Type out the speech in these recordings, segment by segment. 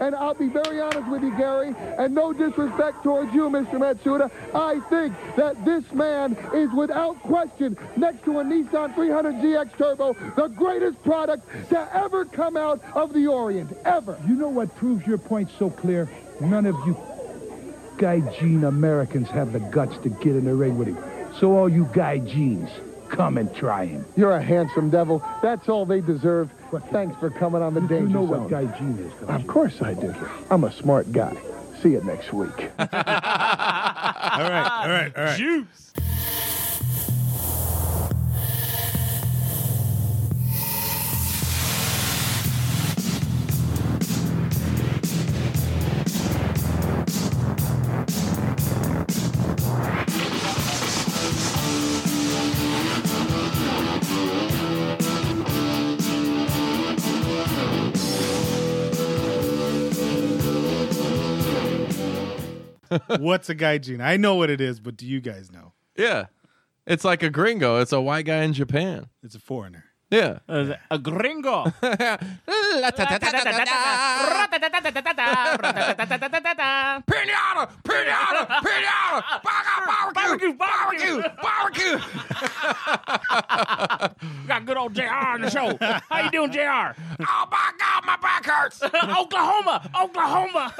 And I'll be very honest with you, Gary, and no disrespect towards you, Mr. Matsuda. I think that this man is without question, next to a Nissan 300ZX Turbo, the greatest product to ever come out of the Orient, ever. You know what proves your point so clear? None of you Guy Gaijin Americans have the guts to get in the ring with him. So all you Guy Gaijins, come and try him. You're a handsome devil. That's all they deserve. Thanks for coming on the You Danger know Zone. what Gaijin is, don't Of course I do. I'm a smart guy. See you next week. all right, all right, all right. Juice. What's a gaijin? I know what it is, but do you guys know? Yeah. It's like a gringo. It's a white guy in Japan. It's a foreigner. Yeah. Uh, a gringo. Pinata! Pinata! Pinata! Barbecue! Barbecue! Barbecue! Barbecue! Got good old JR on the show. How you doing, JR? Oh my God, my back hurts! Oklahoma, Oklahoma.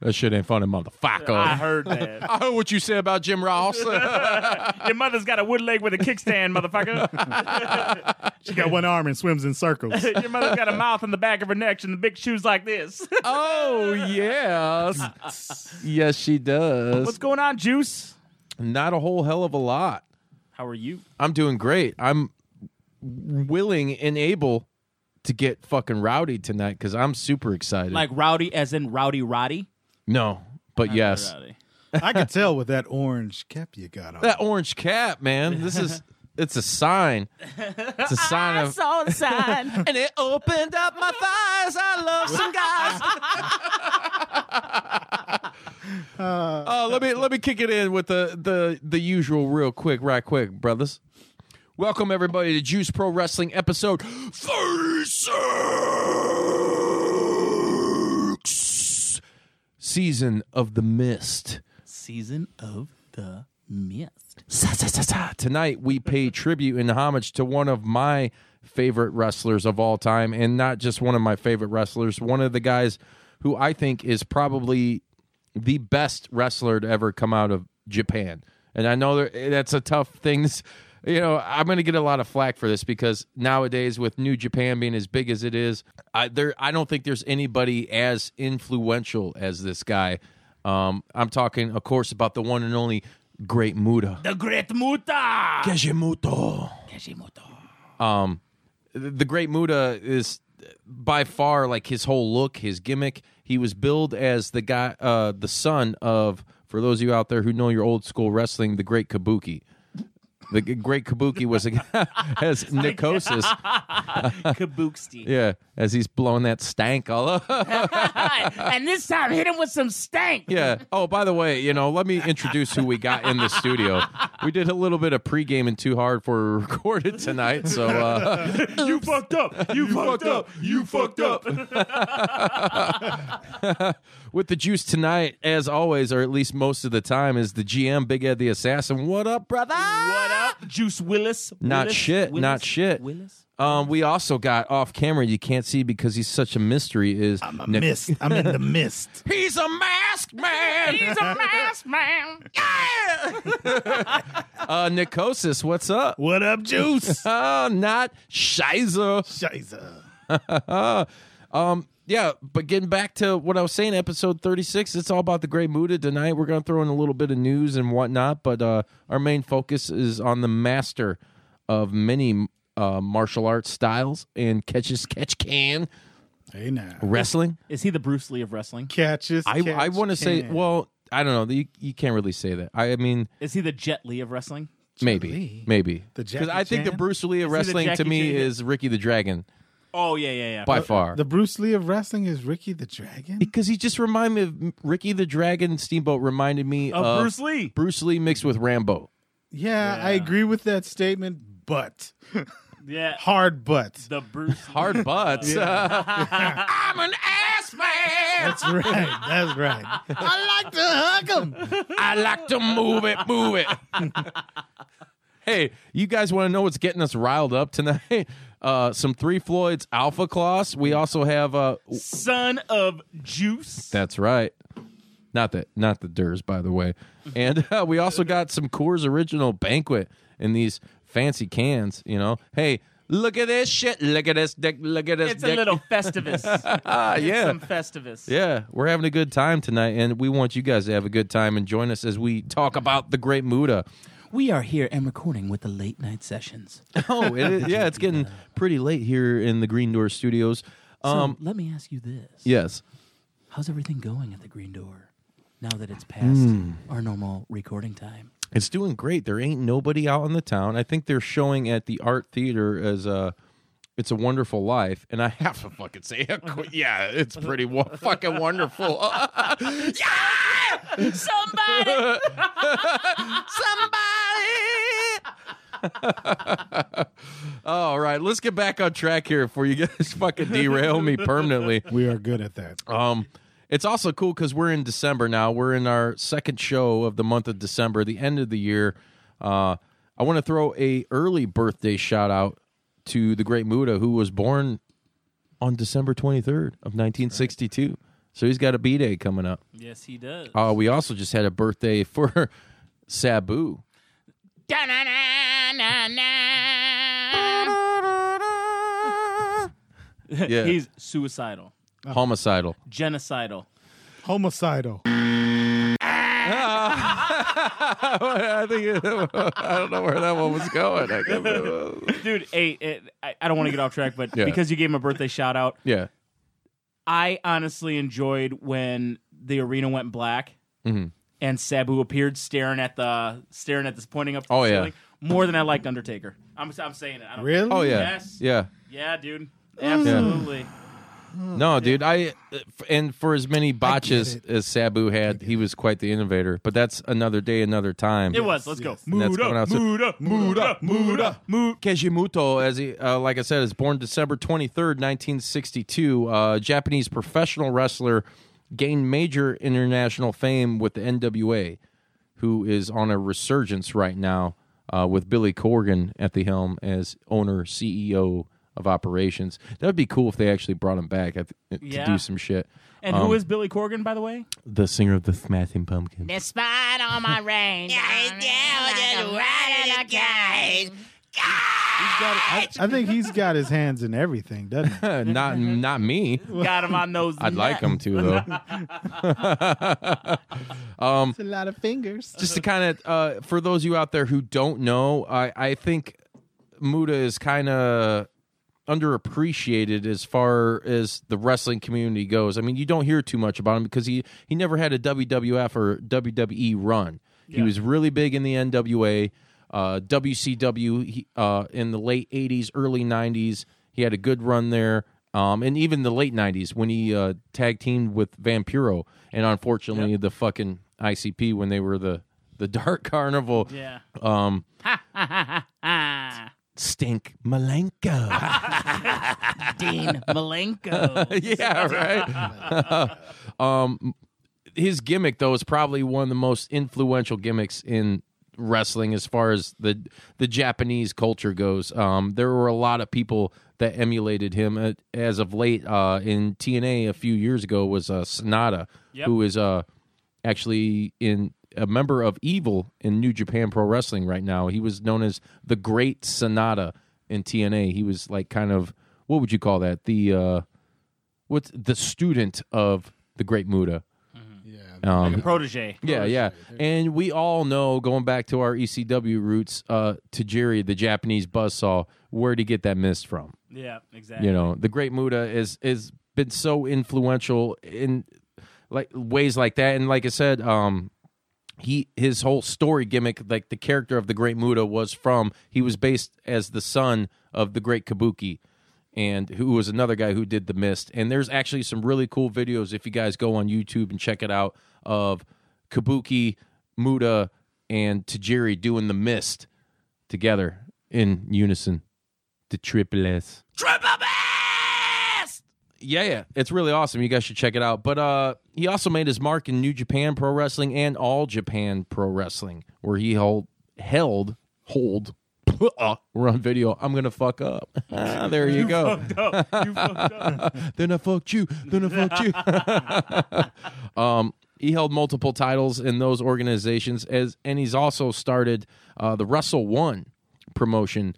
That shit ain't funny, motherfucker. I heard that. I heard what you said about Jim Ross. Your mother's got a wood leg with a kickstand, motherfucker. She got one arm and swims in circles. Your mother's got a mouth in the back of her neck and the big shoes like this. oh yes, yes she does. What's going on, Juice? Not a whole hell of a lot. How are you? I'm doing great. I'm willing and able to get fucking rowdy tonight because I'm super excited. Like rowdy, as in rowdy roddy? no, but yes, Rowdy. I could tell with that orange cap you got on. that orange cap, man. This is it's a sign. It's a sign I of. saw the sign. And it opened up my thighs. I love some guys. uh, let me let me kick it in with the the the usual, real quick, right quick, brothers. Welcome everybody to Juice Pro Wrestling episode thirty-six, season of the Mist. Season of the Mist. Sa, sa, sa. Tonight we pay tribute and homage to one of my favorite wrestlers of all time, and not just one of my favorite wrestlers, one of the guys who I think is probably the best wrestler to ever come out of Japan. And I know that's a tough thing. You know, I'm going to get a lot of flack for this because nowadays, with New Japan being as big as it is, I there I don't think there's anybody as influential as this guy. Um, I'm talking, of course, about the one and only Great Muta. The Great Muta. Kajimoto. Kishimoto. Um, the Great Muta is by far like his whole look, his gimmick. He was billed as the guy, uh, the son of. For those of you out there who know your old school wrestling, the Great Kabuki. The Great Kabuki was a guy as Nickosis. Kabuki. Yeah, as he's blowing that stank all over. and this time, hit him with some stank. Yeah. Oh, by the way, you know, let me introduce who we got in the studio. we did a little bit of pre-gaming too hard for recorded tonight. So uh, you fucked up. You, fucked up. You fucked up. with the juice tonight, as always, or at least most of the time, is the GM Big Ed the Assassin. What up, brother? What up, Juice Willis? Not Willis? shit, Willis? not shit. Willis? Um, we also got off camera. You can't see because he's such a mystery. Is I'm a Nic- mist. I'm in the mist. He's a masked man. He's a masked man. uh, Nickosis, what's up? What up, Juice? Oh, not Shiza. Shiza. um, yeah, but getting back to what I was saying, episode 36, it's all about the Great Muta tonight. We're going to throw in a little bit of news and whatnot, but uh, our main focus is on the master of many uh, martial arts styles and catches catch can Hey now. wrestling. Is he the Bruce Lee of wrestling? Catches. I, I want to say, can. well, I don't know. You, you can't really say that. I, I mean, Is he the Jet Li of wrestling? maybe, Lee? maybe. The Because I think the Chan? Bruce Lee of Is he the wrestling to Jackie me Chan? is Ricky the Dragon Oh yeah, yeah, yeah. by far. the Bruce Lee of wrestling is Ricky the Dragon. because he just reminded me of Ricky the Dragon Steamboat reminded me Of of Bruce Lee. Bruce Lee mixed with Rambo. Yeah, I agree with that statement, but yeah. hard but. The Bruce. Hard butts. I'm an ass man. That's right. That's right. I like to hug him. I like to move it, move it. hey, you guys want to know what's getting us riled up tonight? Uh, some Three Floyds Alpha Klaus. We also have uh Son of Juice. That's right. Not the not the Durs, by the way. And uh, we also got some Coors Original Banquet in these fancy cans. You know, hey, look at this shit. Look at this dick. Look at this. It's a dick. little Festivus. ah, yeah. Some Festivus. Yeah, we're having a good time tonight, and we want you guys to have a good time and join us as we talk about the Great Muta. We are here and recording with the late night sessions. Oh, it is, yeah, it's getting pretty late here in the Green Door Studios. Um, so let me ask you this. yes. How's everything going at the Green Door now that it's past our normal recording time? It's doing great. There ain't nobody out in the town. I think they're showing at the art theater as a it's a wonderful life, and I have to fucking say, yeah, it's pretty wo- fucking wonderful. yeah, Somebody! somebody. All right, let's get back on track here before you guys fucking derail me permanently. We are good at that. Um, it's also cool because we're in December now. We're in our second show of the month of December, the end of the year. Uh, I want to throw a early birthday shout out to the great Muta, who was born on December 23rd of 1962. So he's got a B day coming up. yes, he does. Uh, we also just had a birthday for Sabu. Yeah. He's suicidal, Homicidal. genocidal. Homicidal. I think it, I don't know where that one was going. I guess it was- Dude, hey, it, I, I don't want to get off track, but Yeah. because you gave him a birthday shout out, yeah. I honestly enjoyed when the arena went black Mm-hmm. and Sabu appeared staring at the staring at this pointing up. Oh, the yeah. ceiling, more than I liked Undertaker. I'm I'm saying it. I don't, Really? Oh yeah, Yes. yeah. Yeah, dude. Absolutely. No, dude. I and for as many botches as Sabu had, he was quite the innovator. But that's another day, another time. It was. Let's go. yes. And that's Mood coming up, out soon. mood up, mood up, mood up, mood. Keiji Muto, as he, uh, like I said, is born December twenty third, nineteen sixty two. Uh, Japanese professional wrestler, gained major international fame with the NWA, who is on a resurgence right now uh, with Billy Corgan at the helm as owner CEO of operations. That would be cool if they actually brought him back I th- to Yeah. do some shit. And Um, who is Billy Corgan, by the way? the singer of the Smashing Pumpkins? Despite all my rain, I, I think he's got his hands in everything, doesn't he? not not me. Got him on those. I'd like him to though. It's a lot of fingers. just to kind of uh, for those of you out there who don't know, I, I think Muta is kind of underappreciated as far as the wrestling community goes. I mean, you don't hear too much about him because he he never had a WWF or WWE run. He was really big in the NWA, uh, WCW he, uh, in the late '80s, early '90s. He had a good run there. Um, and even the late '90s when he uh, tag teamed with Vampiro, and unfortunately the fucking ICP when they were the the Dark Carnival. Yeah. Um, Ha ha ha ha. Stink Malenko. Dean Malenko. yeah, right. um, his gimmick though is probably one of the most influential gimmicks in wrestling as far as the the Japanese culture goes. Um, there were a lot of people that emulated him. Uh, As of late, uh, in TNA a few years ago was uh, Sanada, Yep. who is uh, actually in a member of Evil in New Japan Pro Wrestling right now. He was known as the Great Sanada in TNA. He was like kind of what would you call that? The uh, what's the student of the Great Muta. Yeah. Um, Like a protege. yeah, yeah. And we all know, going back to our ECW roots, uh, Tajiri, the Japanese buzzsaw, where to get that mist from. Yeah, exactly. You know, the Great Muta is is been so influential in like ways like that. And like I said, um, he his whole story gimmick, like the character of the Great Muta, was from he was based as the son of the Great Kabuki, and who was another guy who did the Mist. And there's actually some really cool videos if you guys go on YouTube and check it out of Kabuki, Muta, and Tajiri doing the Mist together in unison. The triple S. Triple! Yeah, yeah, it's really awesome. You guys should check it out. But uh, he also made his mark in New Japan Pro Wrestling and All Japan Pro Wrestling, where he hold held hold. Uh, we're on video. I'm gonna fuck up. Ah, there you, go. You fucked up. then I fucked you. Then I fucked you. um, he held multiple titles in those organizations, as and he's also started uh, the Wrestle One promotion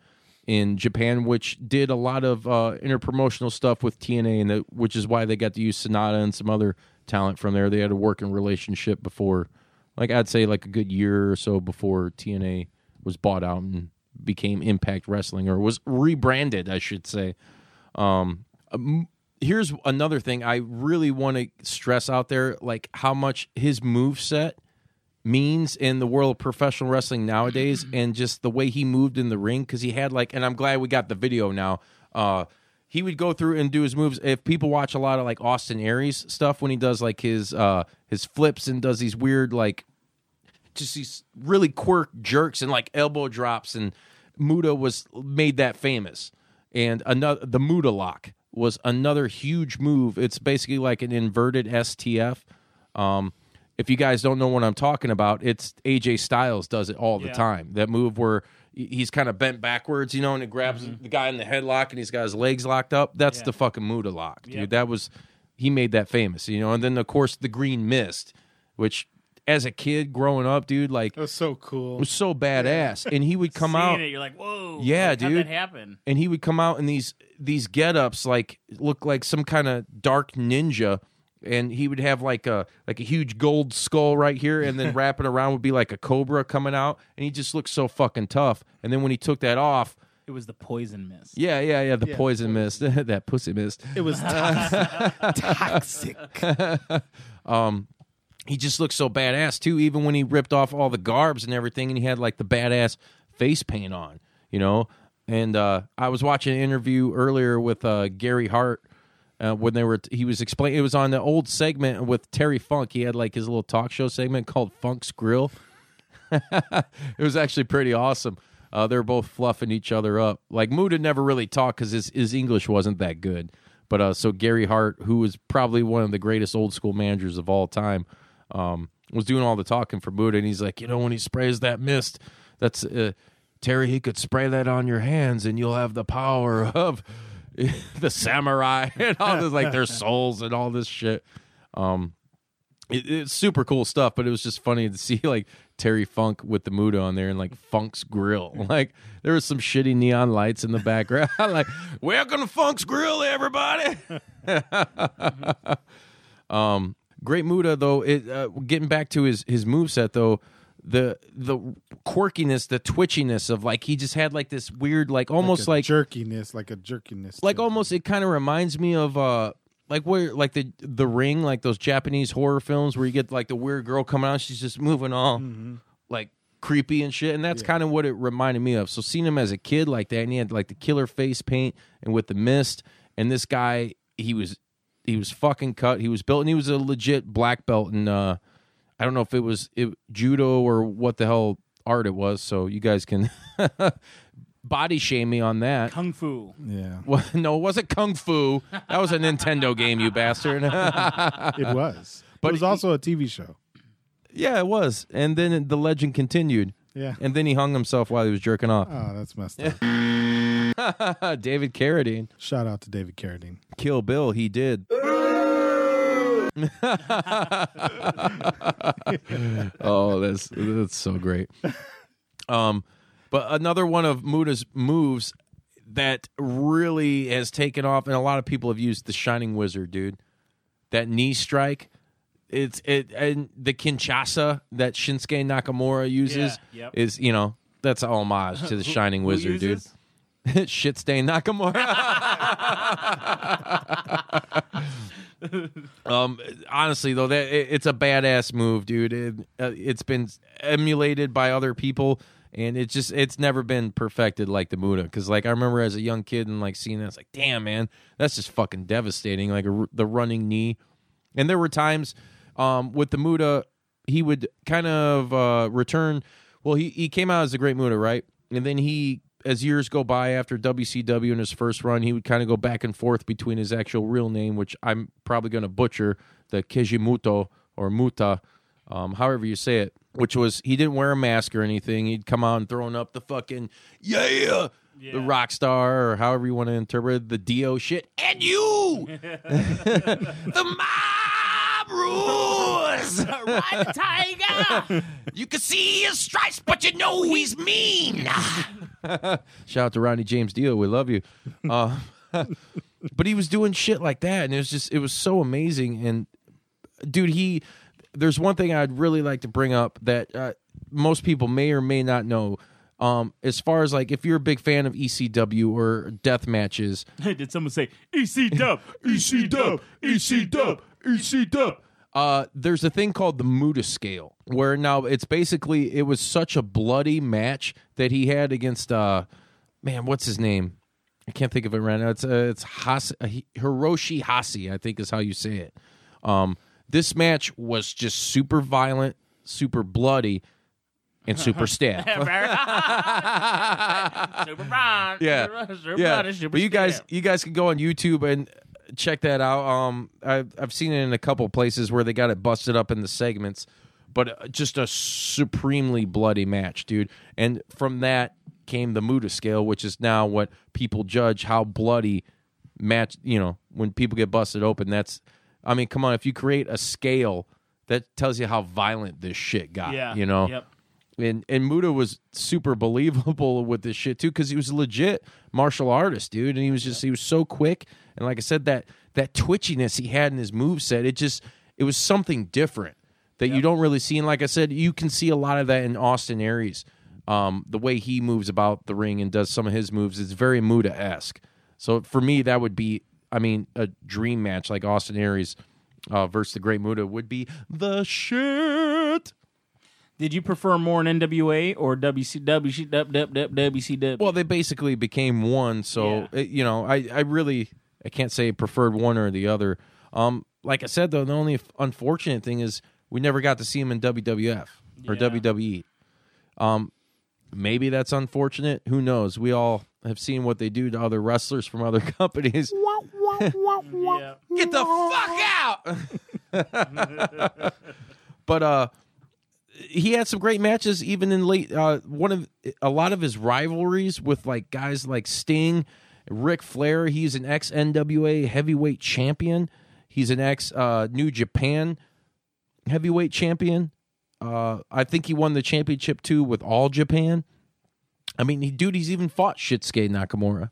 in Japan, which did a lot of uh, interpromotional stuff with TNA, and the, which is why they got to use Sanada and some other talent from there. They had a working relationship before, like I'd say, like a good year or so before TNA was bought out and became Impact Wrestling, or was rebranded, I should say. Um, um, here's another thing I really want to stress out there, like how much his move set means in the world of professional wrestling nowadays, and just the way he moved in the ring. Because he had like, and I'm glad we got the video now. Uh, he would go through and do his moves. If people watch a lot of like Austin Aries stuff when he does like his uh his flips and does these weird like just these really quirk jerks and like elbow drops and Muta was made that famous. And another the Muta lock was another huge move. It's basically like an inverted STF. Um if you guys don't know what I'm talking about, it's AJ Styles does it all the Yeah. time. That move where he's kind of bent backwards, you know, and it grabs mm-hmm. the guy in the headlock and he's got his legs locked up. That's Yeah. the fucking Muta lock, dude. Yep. That was he made that famous, you know. And then of course the Green Mist, which as a kid growing up, dude, like That was so cool. it was so badass. And he would come out it, you're like, whoa. Yeah, like, dude. happen? and he would come out in these these get-ups like look like some kind of dark ninja and he would have like a like a huge gold skull right here and then wrapping around would be like a cobra coming out and he just looked so fucking tough. And then when he took that off It was the poison mist. yeah yeah yeah the Yeah, poison mist. That pussy mist. It was toxic. um he just looked so badass too even when he ripped off all the garbs and everything and he had like the badass face paint on you know? And uh i was watching an interview earlier with uh gary hart uh, when they were he was explaining it was on the old segment with terry funk he had like his little talk show segment called funk's grill it was actually pretty awesome uh, they were both fluffing each other up. Like Muta never really talked because his, his English wasn't that good. But uh, so Gary Hart, who was probably one of the greatest old school managers of all time, um, was doing all the talking for Muta, and he's like, you know, when he sprays that mist, that's uh, Terry. He could spray that on your hands, and you'll have the power of the samurai and all this, like their souls and all this shit. Um, it, it's super cool stuff, but it was just funny to see like Terry Funk with the Muta on there and like Funk's Grill. Like there was some shitty neon lights in the background. like, welcome to Funk's Grill, everybody. um, great Muda though. It uh, getting back to his his move set though. The the quirkiness, the twitchiness of like he just had like this weird, like almost like jerkiness, like a jerkiness. like almost it kind of reminds me of uh like where like the the ring like those japanese horror films where you get like the weird girl coming out she's just moving all like creepy and shit and that's kind of what it reminded me of. So seeing him as a kid like that and he had like the killer face paint and with the mist and this guy he was he was fucking cut. He was built and he was a legit black belt in uh I don't know if it was it, judo or what the hell art it was. So you guys can body shame me on that. Kung Fu. Yeah, Well, no, it wasn't kung fu. That was a Nintendo game, you bastard. it was. But But it was he- also a TV show. yeah, it was. And then the legend continued. Yeah. And then he hung himself while he was jerking off. Oh, that's messed up. David Carradine. Shout out to David Carradine. Kill Bill, he did. oh, that's that's so great. Um, but another one of Muta's moves that really has taken off, and a lot of people have used the Shining Wizard, dude. That knee strike, it's it and the Kinshasa that Shinsuke Nakamura uses Yeah, yep. is you know that's a homage to the Shining Wizard, uses? dude. Shit stain Nakamura. um, honestly though, that it, it's a badass move, dude. It, uh, it's been emulated by other people, and it's just it's never been perfected like the Muta. Because like I remember as a young kid and like seeing that, it's like, damn man, that's just fucking devastating. Like a the running knee, and there were times um, with the Muta, he would kind of uh, return. Well, he he came out as a great Muta, right? And then he, as years go by after WCW in his first run, he would kind of go back and forth between his actual real name, which I'm probably going to butcher, the Keiji Muto or Muta, um, however you say it. Which was he didn't wear a mask or anything. He'd come out and throwing up the fucking yeah, the rock star or however you want to interpret the Dio shit. And you, the mob rules. The tiger. You can see his stripes, but you know he's mean. Shout out to Ronnie James Dio. We love you. Uh, but he was doing shit like that, and it was just it was so amazing. And dude, he there's one thing I'd really like to bring up that uh, most people may or may not know. Um, as far as like if you're a big fan of ECW or death matches, Did someone say ECW, ECW, ECW, Dub? EC Dub? EC Dub? uh, there's a thing called the Muta scale, where now it's basically it was such a bloody match that he had against uh, man, what's his name? I can't think of it right now. It's uh, it's Has- uh, Hiroshi Hase, I think is how you say it. Um, this match was just super violent, super bloody, and super stiff. Super Ron. yeah, Super yeah. Ron, super but you guys, you guys can go on YouTube and check that out. Um, I've I've seen it in a couple places where they got it busted up in the segments, but uh, just a supremely bloody match, dude. And from that came the Muta scale, which is now what people judge how bloody match. You know, when people get busted open, that's. I mean, come on, if you create a scale. That tells you how violent this shit got. Yeah. You know, Yep. And and Muta was super believable with this shit too because he was a legit martial artist, dude, and he was just he was so quick and like I said that that twitchiness he had in his move set, it just it was something different that you don't really see. And like I said, you can see a lot of that in Austin Aries. Um, the way he moves about the ring and does some of his moves is very Muta esque. So for me, that would be, I mean, a dream match like Austin Aries uh, versus the Great Muta would be the shit. Did you prefer more an NWA or WCW? WCW? Well, they basically became one. So Yeah. it- you know, I I really I can't say preferred one or the other. Um, like I said though, the only unfortunate thing is we never got to see him in WWF or Yeah. WWE. Um, maybe that's unfortunate. Who knows? We all have seen what they do to other wrestlers from other companies. Get the fuck out! but uh he had some great matches even in late uh one of a lot of his rivalries with like guys like Sting, Ric Flair, he's an ex NWA heavyweight champion. He's an ex uh New Japan heavyweight champion. Uh I think he won the championship too with All Japan. I mean, he, dude, he's even fought Shitsuke Nakamura.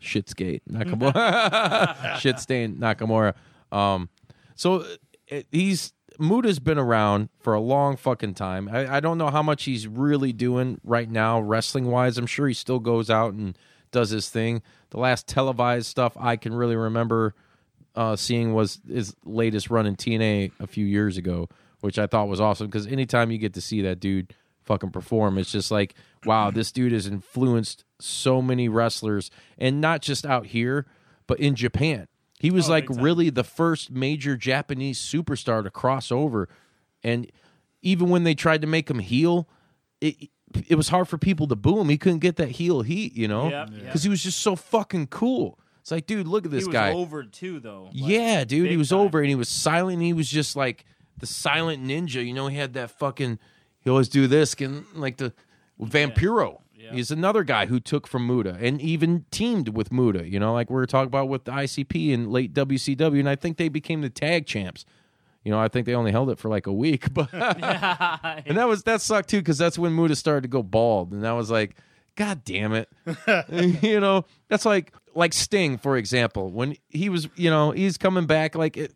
Shitsuke Nakamura. Shitstain Nakamura. Um, so it, he's Muta's been around for a long fucking time. I, I don't know how much he's really doing right now, wrestling wise. I'm sure he still goes out and does his thing. The last televised stuff I can really remember uh, seeing was his latest run in TNA a few years ago, which I thought was awesome because anytime you get to see that dude fucking perform, it's just like, wow, this dude has influenced so many wrestlers, and not just out here, but in Japan. He was oh, like really the first major Japanese superstar to cross over, and even when they tried to make him heel, it it was hard for people to boo him. He couldn't get that heel heat, you know, because yep. he was just so fucking cool. It's like, dude, look at this he was guy. over too, though. Like, yeah, dude, he was time. over and he was silent. And he was just like the silent ninja. You know, he had that fucking. He always do this, can like the Vampiro. He's another guy who took from Muta and even teamed with Muta. You know, like we were talking about with the ICP in late WCW, and I think they became the tag champs. You know, I think they only held it for like a week, but and that was that sucked too because that's when Muta started to go bald, and that was like, God damn it, you know, that's like like Sting for example when he was, you know, he's coming back like it,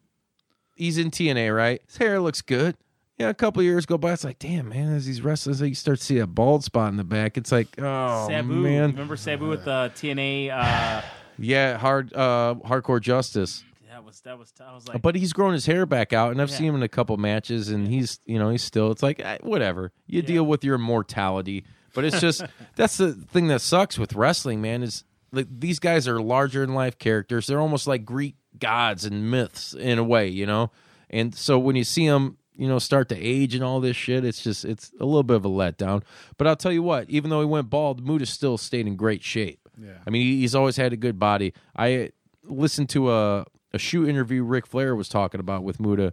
he's in TNA, right? His hair looks good. Yeah, a couple years go by, it's like, damn man, as these wrestlers, you start to see a bald spot in the back. It's like, oh Sabu, man, remember Sabu with the TNA? Uh, yeah, hard, uh, hardcore justice. that was that was. I was like, But he's grown his hair back out, and I've Yeah. seen him in a couple matches, and he's you know he's still. It's like eh, whatever. You deal with your mortality, but it's just that's the thing that sucks with wrestling, man. Is like these guys are larger than life characters. They're almost like Greek gods and myths in a way, you know. And so when you see them, you know, start to age and all this shit, it's just it's a little bit of a letdown. But I'll tell you what, even though he went bald, Muta still stayed in great shape. Yeah. I mean, he's always had a good body. I listened to a a shoot interview Ric Flair was talking about with Muta,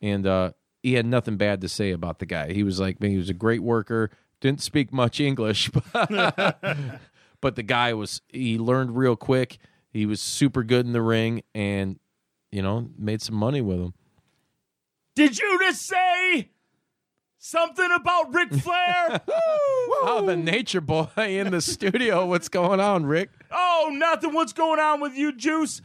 and uh, he had nothing bad to say about the guy. He was like, man, he was a great worker. Didn't speak much English, but, but the guy was he learned real quick. He was super good in the ring, and you know made some money with him. Did you just say something about Ric Flair? Oh, the nature boy in the studio. What's going on, Rick? oh, nothing. What's going on with you, Juice?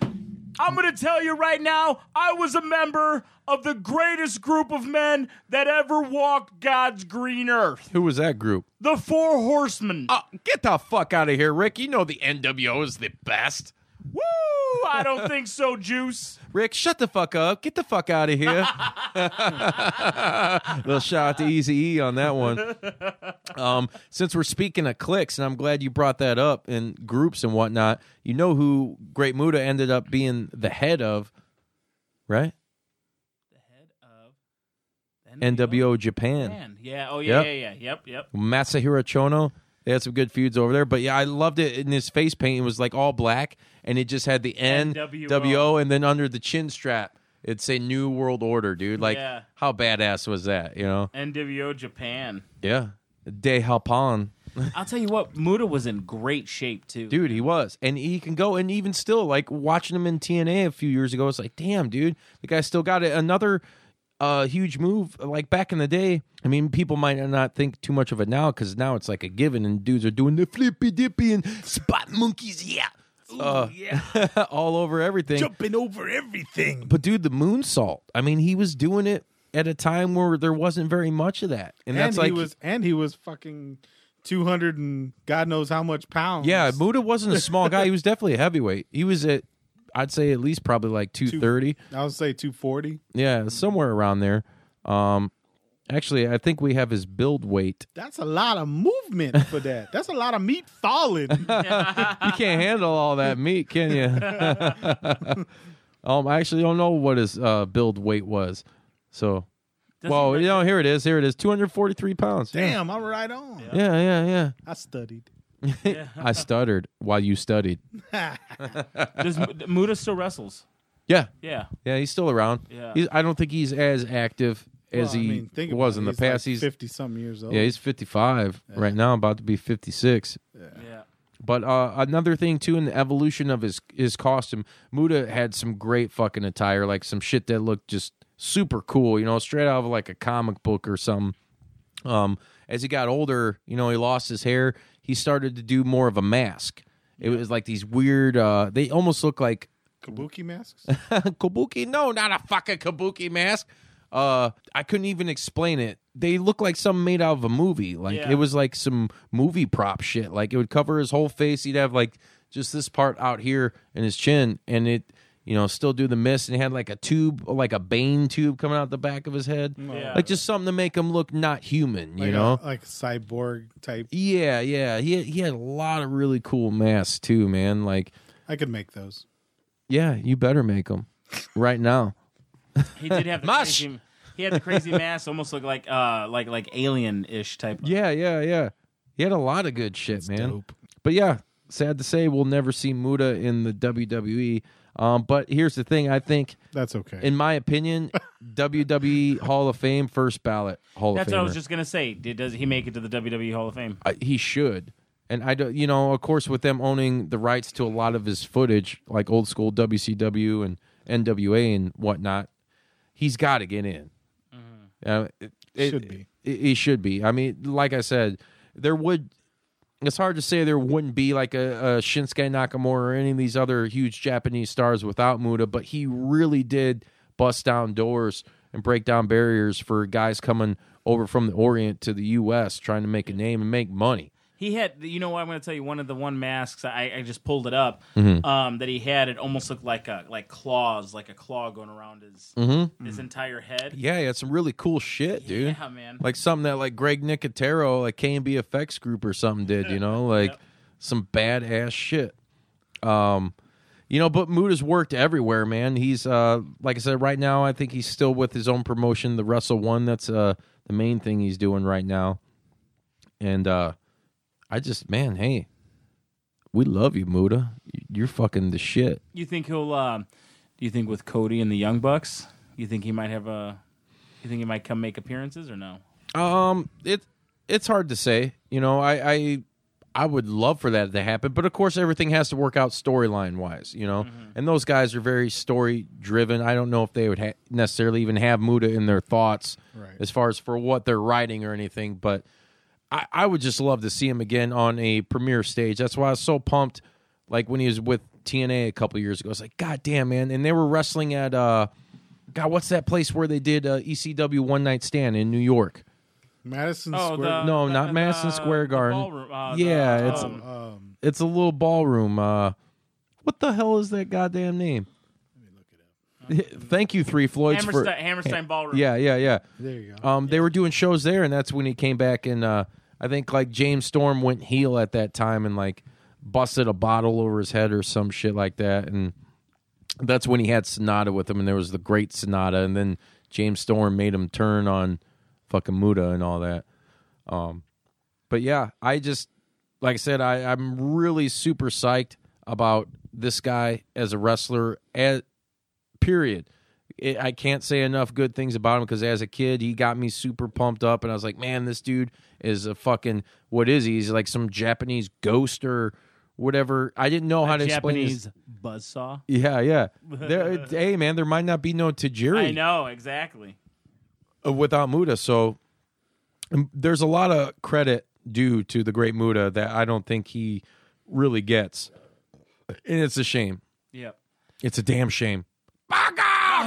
I'm going to tell you right now, I was a member of the greatest group of men that ever walked God's green earth. Who was that group? The Four Horsemen. Oh, get the fuck out of here, Rick. You know the NWO is the best. Woo! I don't think so, Juice. Rick, shut the fuck up. Get the fuck out of here. Little shout out to Easy E on that one. Um, since we're speaking of clicks, and I'm glad you brought that up in groups and whatnot, you know who Great Muta ended up being the head of, right? The head of NWO Japan. Man. Yeah. Oh, yeah, Yep. yeah, yeah. Yep, yep. Masahiro Chono. They had some good feuds over there. But yeah, I loved it. In his face paint, it was like all black, and it just had the NWO. NWO, and then under the chin strap, it'd say New World Order, dude. Like, Yeah. how badass was that, you know? NWO Japan. Yeah. De Halpan. I'll tell you what, Muta was in great shape, too. Dude, he was. And he can go, and even still, like watching him in TNA a few years ago, it's like, damn, dude, the guy still got it. Another uh, huge move, like back in the day. I mean, people might not think too much of it now because now it's like a given, and dudes are doing the flippy dippy and spot monkeys, yeah. Uh, yeah. all over everything. Jumping over everything. But dude, the moonsault. I mean, he was doing it at a time where there wasn't very much of that, and, And, that's he like was and he was fucking two hundred and God knows how much pounds. Yeah, Muta wasn't a small guy. He was definitely a heavyweight. He was at, I'd say at least probably like two thirty. I would say two forty. Yeah, somewhere around there. Um, actually, I think we have his build weight. That's a lot of movement for that. That's a lot of meat falling. You can't handle all that meat, can you? um, I actually don't know what his uh, build weight was. So, well, you know, here it is. Here it is. Two hundred forty-three pounds. Damn, I'm right on. Yeah, yeah, yeah. I studied. I stuttered while you studied. Does Muta still wrestles? Yeah, Yeah. yeah. He's still around. Yeah. He's, I don't think he's as active as Well, I he mean, think was about in it. the past. Like he's fifty something years old. Yeah, he's 55 right now, about to be 56. Yeah. But uh, another thing too, in the evolution of his his costume, Muta had some great fucking attire, like some shit that looked just super cool, you know, straight out of like a comic book or something. Um, as he got older, you know, he lost his hair. He started to do more of a mask. It was like these weird. Uh, they almost look like kabuki masks. kabuki. No, not a fucking kabuki mask. Uh, I couldn't even explain it. They look like something made out of a movie. Like Yeah. it was like some movie prop shit. Like it would cover his whole face. He'd have like just this part out here in his chin, and it, you know, still do the mist. And he had like a tube, like a Bane tube coming out the back of his head, Yeah. like just something to make him look not human. Like you a- know? like cyborg type. yeah, yeah. He he had a lot of really cool masks too, man. Like, I could make those. yeah, you better make them right now. He did have the Mush! crazy, He had the crazy mask, almost looked like uh like like alien ish type. Of, Yeah, yeah, yeah. He had a lot of good shit, man. But yeah, sad to say, we'll never see Muta in the WWE. Um, but here's the thing: I think That's okay. in my opinion, WWE Hall of Fame first ballot Hall of Fame. That's of what I was just gonna say. Did does he make it to the WWE Hall of Fame? I, he should. And I don't, you know, of course, with them owning the rights to a lot of his footage, like old school WCW and NWA and whatnot, he's got to get in. Uh, it, it- Should be. it- he should be. I mean, like I said, there would. It's hard to say there wouldn't be like a, a Shinsuke Nakamura or any of these other huge Japanese stars without Muta, but he really did bust down doors and break down barriers for guys coming over from the Orient to the U.S. trying to make a name and make money. He had, you know what? I'm going to tell you one of the one masks. I, I just pulled it up. Mhm. Um, that he had. It almost looked like a like claws, like a claw going around his Mhm. his entire head. Yeah, he had some really cool shit, dude. Yeah, man. Like something that like Greg Nicotero, like KNB Effects Group or something did, you know, like some badass shit. Um, you know, but mood has worked everywhere, man. He's uh, like I said, right now I think he's still with his own promotion, the Wrestle One. That's uh the main thing he's doing right now. And uh, I just, man, hey, we love you, Muta. You're fucking the shit. You think he'll? Uh, do you think with Cody and the Young Bucks, you think he might have a? You think he might come make appearances or no? Um, it it's hard to say. You know, I I I would love for that to happen, but of course, everything has to work out storyline wise. You know, and those guys are very story driven. I don't know if they would ha- necessarily even have Muta in their thoughts Right. as far as for what they're writing or anything, but. I, I would just love to see him again on a premiere stage. That's why I was so pumped. Like when he was with TNA a couple years ago, I was like, God damn, man! And they were wrestling at uh, God, what's that place where they did uh, ECW One Night Stand in New York? Madison Oh, Square. the- no, the- not the- Madison the Square Garden. ballroom, uh, yeah, the, it's um, um, it's a little ballroom. Uh, what the hell is that goddamn name? Let me look it up. Thank you, Three Floyds for Hammerstein- Hammerstein Ballroom. Yeah, yeah, yeah. There you go. Um, they were doing shows there, and that's when he came back. And uh, I think like James Storm went heel at that time and like busted a bottle over his head or some shit like that. And that's when he had Sanada with him, and there was the Great Sanada, and then James Storm made him turn on fucking Muta and all that. Um, but yeah, I just like I said, I, I'm really super psyched about this guy as a wrestler. As period. It, I can't say enough good things about him because as a kid, he got me super pumped up, and I was like, man, this dude is a fucking what is he? He's like some Japanese ghost or whatever. I didn't know how to explain his. Japanese buzzsaw. Yeah, yeah. There, hey, man, there might not be no Tajiri I know exactly. uh, without Muta. So um, there's a lot of credit due to the great Muta that I don't think he really gets, and it's a shame. Yep. It's a damn shame.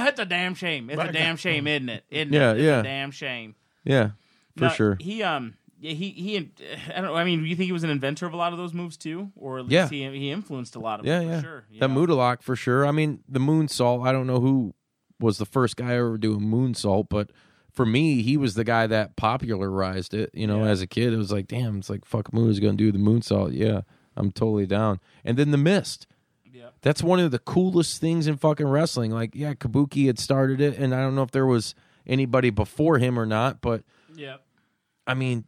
Oh, it's a damn shame. It's a damn shame, isn't it? Isn't Yeah, it? It's yeah. a damn shame. Yeah, for No, sure. He um yeah, he he I don't know. I mean, do you think he was an inventor of a lot of those moves too, or at least Yeah. he he influenced a lot of Yeah, them yeah. for sure. you That know? Muta for sure. I mean, the moonsault. I don't know who was the first guy ever doing moonsault, but for me, he was the guy that popularized it. You know, Yeah. as a kid, it was like, damn, it's like fuck, Muta's gonna do the moonsault. Yeah, I'm totally down. And then the mist. Yep. That's one of the coolest things in fucking wrestling. Like, yeah, Kabuki had started it, and I don't know if there was anybody before him or not, but yeah, I mean,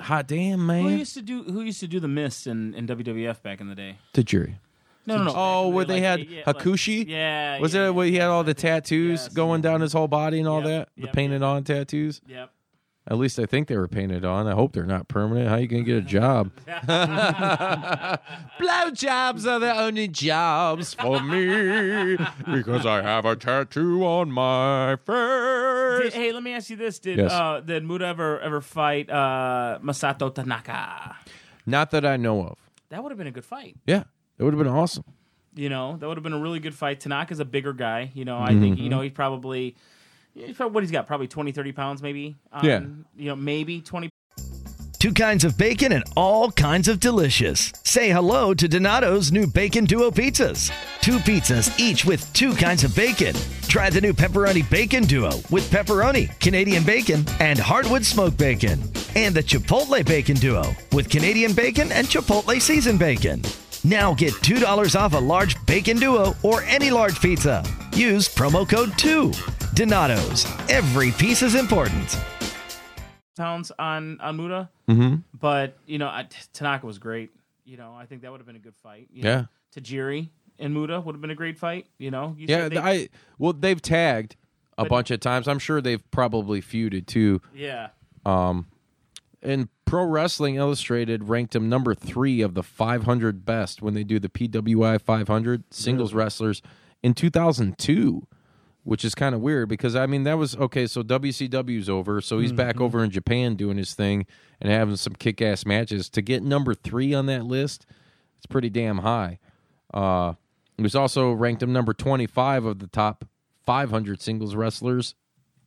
hot damn, man, Who used to do Who used to do the mist in, in WWF back in the day? Tajiri. No, no, no. Oh, where they like, had yeah, like- Hakushi? yeah, Was yeah, it where he had all the tattoos going down his whole body and all Yep, that? The yep, painted on tattoos? Yep. At least I think they were painted on. I hope they're not permanent. How you gonna get a job? Blowjobs are the only jobs for me because I have a tattoo on my Did- face. hey, let me ask you this: Did Yes. uh, did Muta ever ever fight uh, Masato Tanaka? Not that I know of. That would have been a good fight. Yeah, it would have been awesome. You know, that would have been a really good fight. Tanaka's a bigger guy. You know, I Mm-hmm. think, you know, he's probably, he's probably what he's got, probably 20, 30 pounds maybe. Um, Yeah. You know, maybe 20 Two kinds of bacon and all kinds of delicious. Say hello to Donato's new Bacon Duo pizzas. Two pizzas, each with two kinds of bacon. Try the new Pepperoni Bacon Duo with pepperoni, Canadian bacon, and hardwood smoked bacon. And the Chipotle Bacon Duo with Canadian bacon and Chipotle seasoned bacon. Now get $2 off a large bacon duo or any large pizza. Use promo code 2. Donato's. Every piece is important. pounds on on Muta, Mhm. but you know I, Tanaka was great. You know I think that would have been a good fight. You Yeah. know, Tajiri and Muta would have been a great fight. You know, you Yeah, they- I well they've tagged a But- bunch of times. I'm sure they've probably feuded too. yeah. Um, and Pro Wrestling Illustrated ranked him number three of the 500 best when they do the PWI 500 singles wrestlers in 2002, which is kind of weird because I mean that was okay. So WCW's over, so he's back Mhm. over in Japan doing his thing and having some kick-ass matches. To get number three on that list, it's pretty damn high. Uh, he was also ranked him number 25 of the top 500 singles wrestlers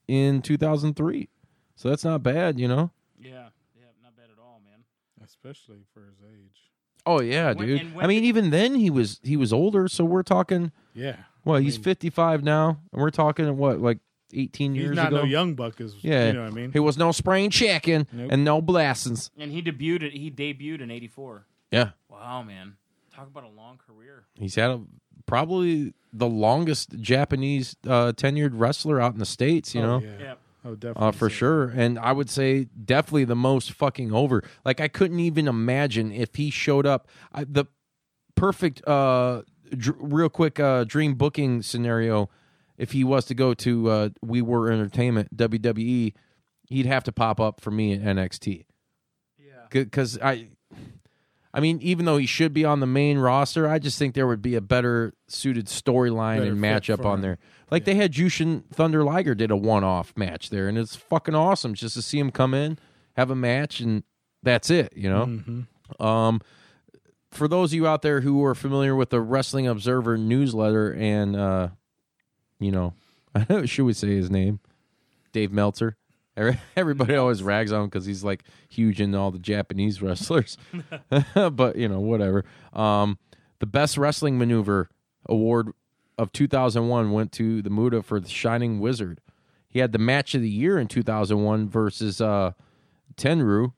in 2003. So that's not bad, you know. Yeah, yeah, not bad at all, man. especially for his age. Oh yeah, dude. and when I mean, even then he was he was older. So we're talking. Yeah. Well, I he's mean- 55 now, and we're talking what like 18 He's years not ago. no young buck, is yeah, you know what I mean. He was no spring chicken Nope. and no blessings. And he debuted. He debuted in '84. Yeah, Wow, man. Talk about a long career. he's had a, probably the longest Japanese uh, tenured wrestler out in the states. You Oh, know. yeah. Yep. Oh, definitely. Uh, for sure. And I would say definitely the most fucking over. Like I couldn't even imagine if he showed up. I, the perfect, uh, dr- real quick, uh, dream booking scenario. If he was to go to uh, We Were Entertainment WWE, he'd have to pop up for me at NXT. Yeah. Because I, I mean, even though he should be on the main roster, I just think there would be a better suited storyline and matchup on him. there. Like they had Jushin Thunder Liger did a one off match there, and it's fucking awesome just to see him come in, have a match, and that's it. You know. Mhm. Um, for those of you out there who are familiar with the Wrestling Observer newsletter, and uh, you know, should we say his name? Dave Meltzer. Everybody always rags on him because he's like huge in all the Japanese wrestlers, but you know, whatever. Um, the best wrestling maneuver award of 2001 went to the Muta for the Shining Wizard. He had the match of the year in 2001 versus uh, Tenryu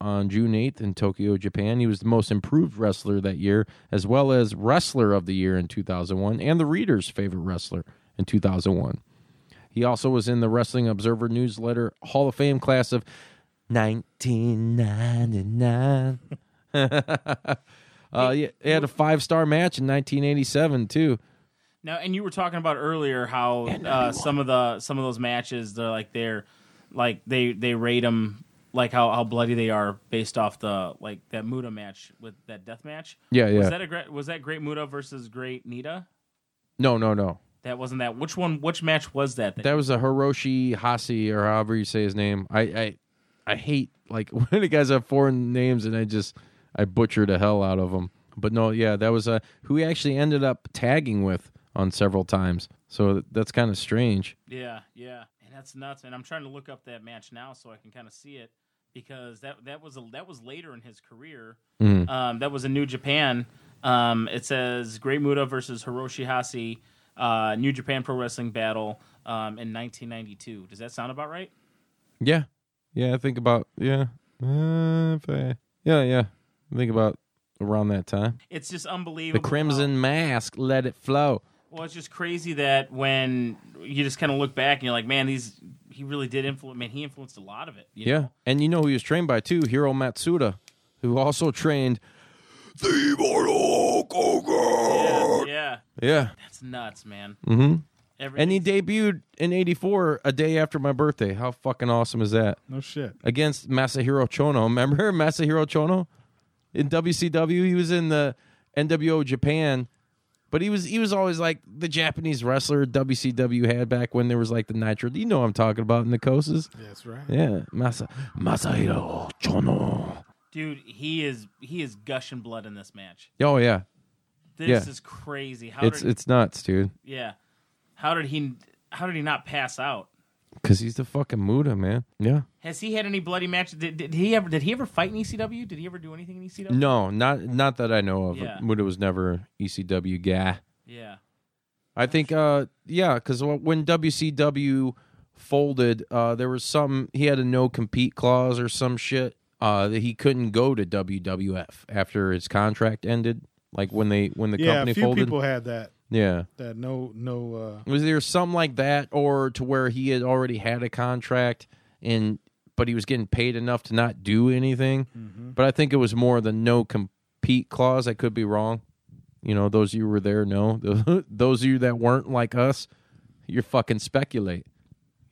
on June 8th in Tokyo, Japan. He was the most improved wrestler that year, as well as wrestler of the year in 2001 and the reader's favorite wrestler in 2001. He also was in the Wrestling Observer newsletter Hall of Fame class of 1999. uh, he had a five star match in 1987 too. Now, and you were talking about earlier how uh, some of the some of those matches they're like they're like they they rate them like how, how bloody they are based off the like that Muta match with that death match. Yeah, yeah. Was that a great was that Great Muta versus Great Nita? No, no, no. That wasn't that. Which one? Which match was that? That was a Hiroshi Hase or however you say his name. I I, I hate like when the guys have foreign names and I just I butcher the hell out of them. But no, yeah, that was a who he actually ended up tagging with on several times. So that's kind of strange. Yeah, yeah, that's nuts. And I'm trying to look up that match now so I can kind of see it because that that was a, that was later in his career. Mhm. Um, that was in New Japan. Um, it says Great Muta versus Hiroshi Hase, uh, New Japan Pro Wrestling Battle um, in 1992. Does that sound about right? Yeah, yeah. I think about yeah, uh, I, yeah, yeah. I think about around that time. It's just unbelievable. The Crimson Mask, let it flow. Well, it's just crazy that when you just kind of look back and you're like, man, these he really did influence. Man, he influenced a lot of it. you Yeah, know? and you know who he was trained by too, Hiro Matsuda, who also trained the Immortal Koga. yeah, Yeah. that's nuts, man. Mm-hmm. Everything- And he debuted in '84, a day after my birthday. How fucking awesome is that? No shit. Against Masahiro Chono. Remember Masahiro Chono in WCW? He was in the NWO Japan, but he was he was always like the Japanese wrestler WCW had back when there was like the Nitro. You know what I'm talking about in the coasts. That's right. Yeah, Masa Masahiro Chono. dude, he is he is gushing blood in this match. Oh yeah, This Yeah. is crazy. How it's did it's nuts, dude. yeah? How did he how did he not pass out? Because he's the fucking Muta, man. Yeah. Has he had any bloody matches? Did, did he ever did he ever fight in ECW? Did he ever do anything in E ECW? No, not not that I know of. Yeah. Muta was never ECW guy. Yeah. I think, uh, yeah, because when WCW folded, uh, there was some he had a no compete clause or some shit uh, that he couldn't go to WWF after his contract ended. Like when they when the yeah, company a few folded. people had that. Yeah. That no no uh Was there something like that, or to where he had already had a contract and but he was getting paid enough to not do anything? Mm-hmm. But I think it was more the no compete clause. I could be wrong. You know, those of you who were there know. Those of you that weren't like us, you're fucking speculate.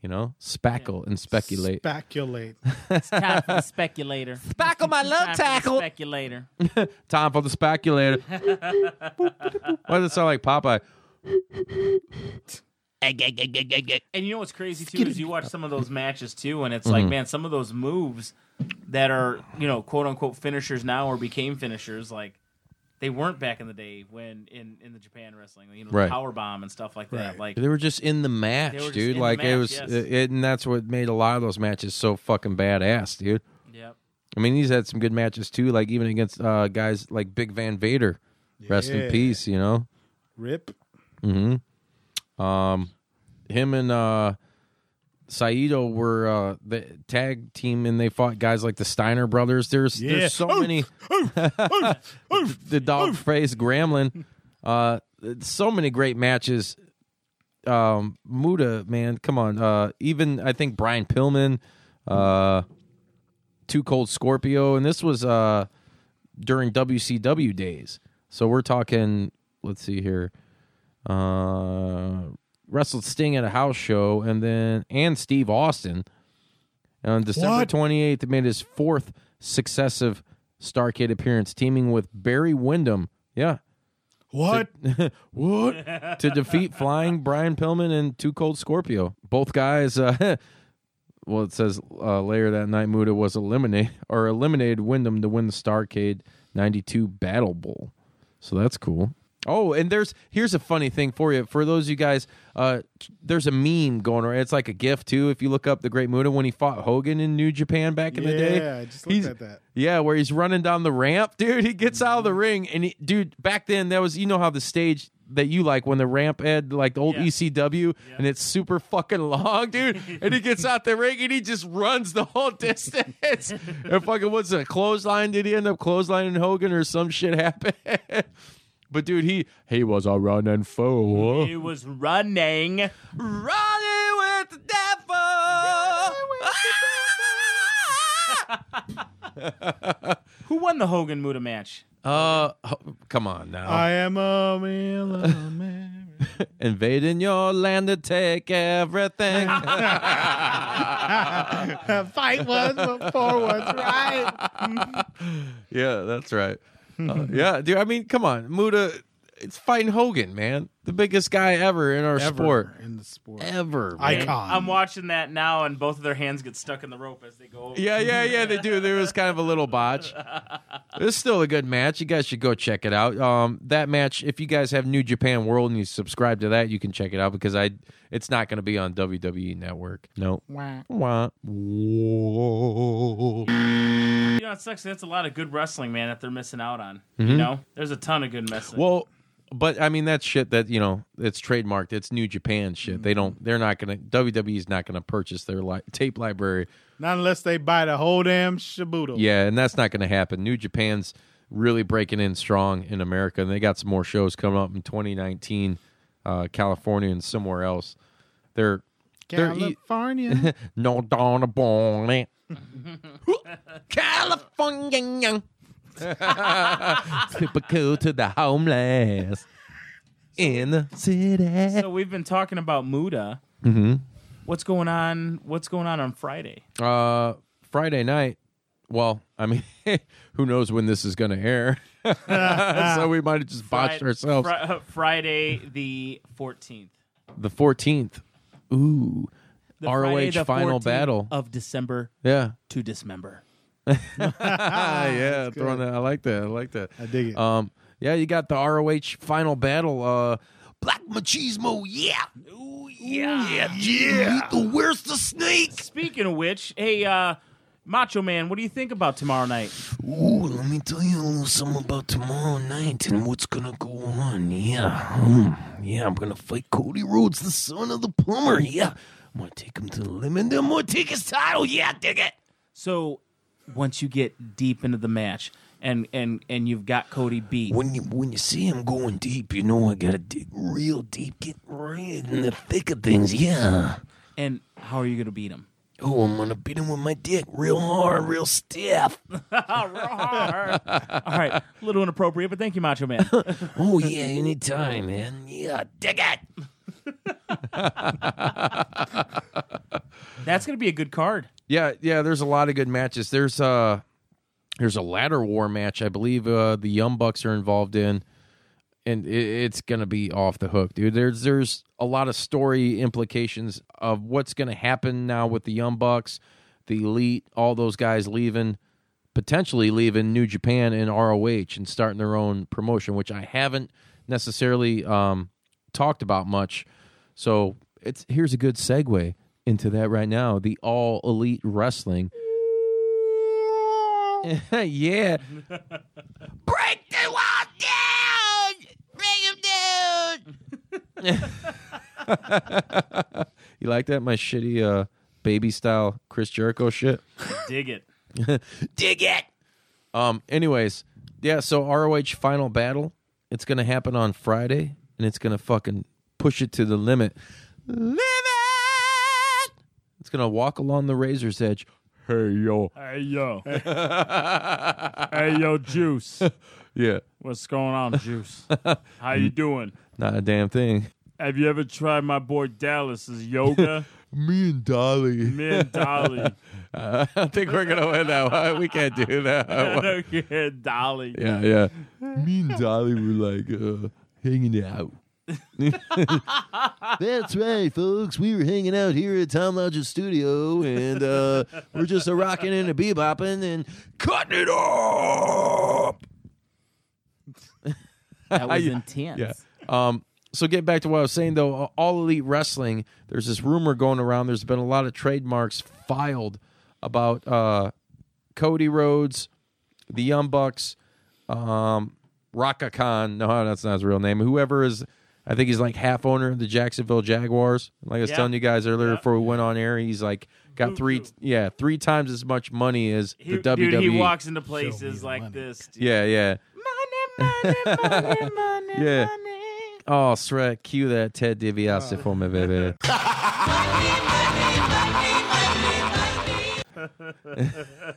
You know, spackle and speculate. speculate. It's time for the speculator. Spackle my love Time for the tackle. Speculator. Time for the speculator. Why does it sound like Popeye? And you know what's crazy too is you watch some of those matches too, and it's like, Mhm. man, some of those moves that are you know quote unquote finishers now or became finishers, like they weren't back in the day when in in the Japan wrestling, you know, Right. the power bomb and stuff like that. Like They were just in the match, They were just dude. in the Like it was, yes. it, and that's what made a lot of those matches so fucking badass, dude. Yep. I mean, he's had some good matches too, like even against uh, guys like Big Van Vader. Rest in peace, you know. Rip. hmm Um, him and uh, Saito were uh, the tag team, and they fought guys like the Steiner brothers. There's Yeah. there's so Oof, many. the dog face Gremlin. Uh, so many great matches. Um, Muta, man, come on. Uh, even I think Brian Pillman, uh, Too Cold Scorpio, and this was uh during WCW days. So we're talking. Let's see here. Uh, wrestled Sting at a house show, and then and Steve Austin. And on December What? twenty eighth, made his fourth successive Starcade appearance, teaming with Barry Windham. Yeah, What? what to defeat Flying Brian Pillman and Too Cold Scorpio. Both guys. Uh, well, it says uh, later that night, Muta was eliminated or eliminated Windham to win the Starcade '92 Battle Bowl. So that's cool. Oh, and there's here's a funny thing for you. For those of you guys, uh, there's a meme going around. It's like a gift too. If you look up the Great Muta when he fought Hogan in New Japan back in the day, Yeah, I just looked He's- at that. yeah, where he's running down the ramp, dude. He gets out of the ring, and he, dude, back then that was you know how the stage that you like when the ramp had like the old Yeah. ECW, and it's super fucking long, dude. and he gets out the ring and he just runs the whole distance. and fucking what's a clothesline? Did he end up clotheslining Hogan or some shit happened? But dude, he he was a running fool. He was running. Running with the devil. Who won the Hogan Muta match? Uh, ho- come on now. I am a man. man. Invading your land to take everything. Fight once before was right. yeah, that's right. Uh, yeah, dude. I mean, come on, Muta. It's fighting Hogan, man, the biggest guy ever in our Ever sport, in the sport. ever. man. Icon. I'm watching that now, and both of their hands get stuck in the rope as they go over. Yeah, yeah, yeah. They do. There was kind of a little botch. It's still a good match. You guys should go check it out. Um, that match. If you guys have New Japan World and you subscribe to that, you can check it out because I. It's not going to be on WWE Network. No. Wah. Wah. Whoa. You know, it sucks. That's a lot of good wrestling, man, that they're missing out on. You know, there's a ton of good wrestling. Well, but I mean that's shit that you know it's trademarked. It's New Japan shit. They don't. They're not gonna. WWE's not gonna purchase their li- tape library. Not unless they buy the whole damn Shibudo. Yeah, and that's not gonna happen. New Japan's really breaking in strong in America, and they got some more shows coming up in 2019, uh, California and somewhere else. They're they're e- California. no dawn born. California. Super cool to the homeless in the city. so we've been talking about Muta. Mm-hmm. What's going on? What's going on on Friday? Uh, Friday night. Well, I mean, who knows when this is going to air? so we might have just botched Fri- ourselves. Fri- uh, Friday the 14th. the 14th. Ooh. The ROH Friday the final battle. of December Yeah. to dismember. Ah, yeah, throwing that. I like that. I like that. I dig it. Um, yeah, you got the ROH final battle. Uh, Black machismo, yeah. Ooh, yeah. Yeah, yeah. The, where's the snake? Speaking of which, hey, uh, Macho Man, what do you think about tomorrow night? Ooh, let me tell you a little something about tomorrow night and what's gonna go on. Yeah, um, yeah, I'm gonna fight Cody Rhodes, the son of the plumber. Yeah, I'm gonna take him to the limit. Then I'm gonna take his title. Yeah, dig it. So, once you get deep into the match, and and and you've got Cody beat. When you when you see him going deep, you know I gotta dig real deep, get right in the thick of things. Yeah. And how are you to beat him? Oh, I'm gonna beat him with my dick real hard, real stiff. All right, a little inappropriate, but thank you, Macho Man. oh yeah, anytime, man. Yeah, dig it. That's going to be a good card. Yeah, yeah. There's a lot of good matches. There's uh there's a ladder war match. I believe uh, the Young Bucks are involved in, and it, it's gonna be off the hook, dude. There's there's a lot of story implications of what's gonna happen now with the Young Bucks, the Elite, all those guys leaving, potentially leaving New Japan and ROH and starting their own promotion, which I haven't necessarily um, talked about much. So it's here's a good segue into that right now. The All Elite Wrestling. yeah. Break the wall down. Bring him down. you like that? My shitty uh, baby style Chris Jericho shit. Dig it. dig it. Um. Anyways, yeah. So ROH Final Battle. It's gonna happen on Friday, and it's gonna fucking push it to the limit. Limit. It's gonna walk along the razor's edge. Hey yo. Hey yo. hey yo, Juice. Yeah. What's going on, Juice? How you doing? Not a damn thing. Have you ever tried my boy Dallas's yoga? Me and Dolly. Me and Dolly. Uh, I think we're gonna win that one. We can't do that. I don't care, Dolly. Yeah, yeah. Me and Dolly were like uh, hanging out. That's right, folks. We were hanging out here at Tom Lodge's studio, and uh, we're just a rocking and a bebopping and cutting it up. That was intense. Yeah. Um. So get back to what I was saying though. All Elite Wrestling. There's this rumor going around. There's been a lot of trademarks filed about uh, Cody Rhodes, the Young Bucks, um, Raka Khan. No, that's not his real name. Whoever is, I think he's like half owner of the Jacksonville Jaguars. Like I was Yeah. telling you guys earlier before we went on air, he's like got Who- three, yeah, three times as much money as He, the WWE. dude, he walks into places like this. Dude. Yeah, yeah. Money, money, money, money, yeah. Money. Oh, Shrek, cue that Ted DiBiase for me, baby.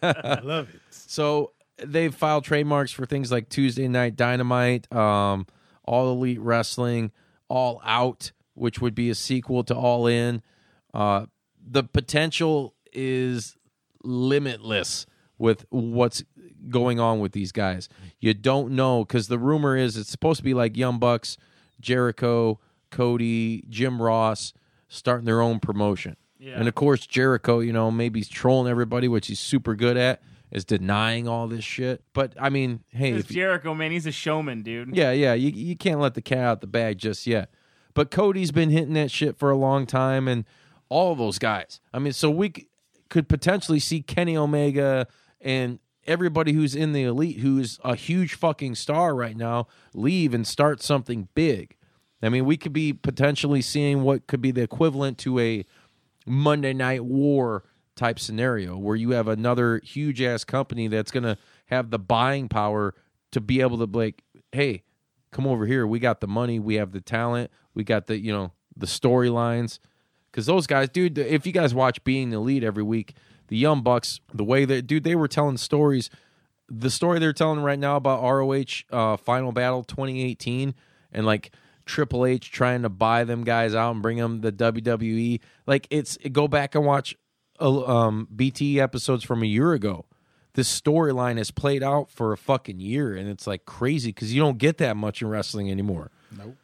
I love it. So they've filed trademarks for things like Tuesday Night Dynamite, um, All Elite Wrestling, All Out, which would be a sequel to All In. Uh, the potential is limitless with what's going on with these guys. You don't know because the rumor is it's supposed to be like Young Bucks, Jericho, Cody, Jim Ross starting their own promotion. Yeah. And of course, Jericho, you know, maybe he's trolling everybody, which he's super good at, is denying all this shit. But I mean, hey, if Jericho, man. He's a showman, dude. yeah, yeah, you you can't let the cat out the bag just yet. But Cody's been hitting that shit for a long time, and all those guys. I mean, so we c- could potentially see Kenny Omega and everybody who's in the elite, who's a huge fucking star right now, leave and start something big. I mean, we could be potentially seeing what could be the equivalent to a Monday Night War type scenario where you have another huge ass company that's going to have the buying power to be able to like, hey, come over here. We got the money, we have the talent, we got the you know the storylines. Because those guys, dude, if you guys watch Being the Elite every week, the Young Bucks, the way that dude, they were telling stories. The story they're telling right now about ROH uh, Final Battle 2018 and like Triple H trying to buy them guys out and bring them the WWE. Like it's go back and watch um, BT episodes from a year ago. This storyline has played out for a fucking year, and it's like crazy because you don't get that much in wrestling anymore. Nope.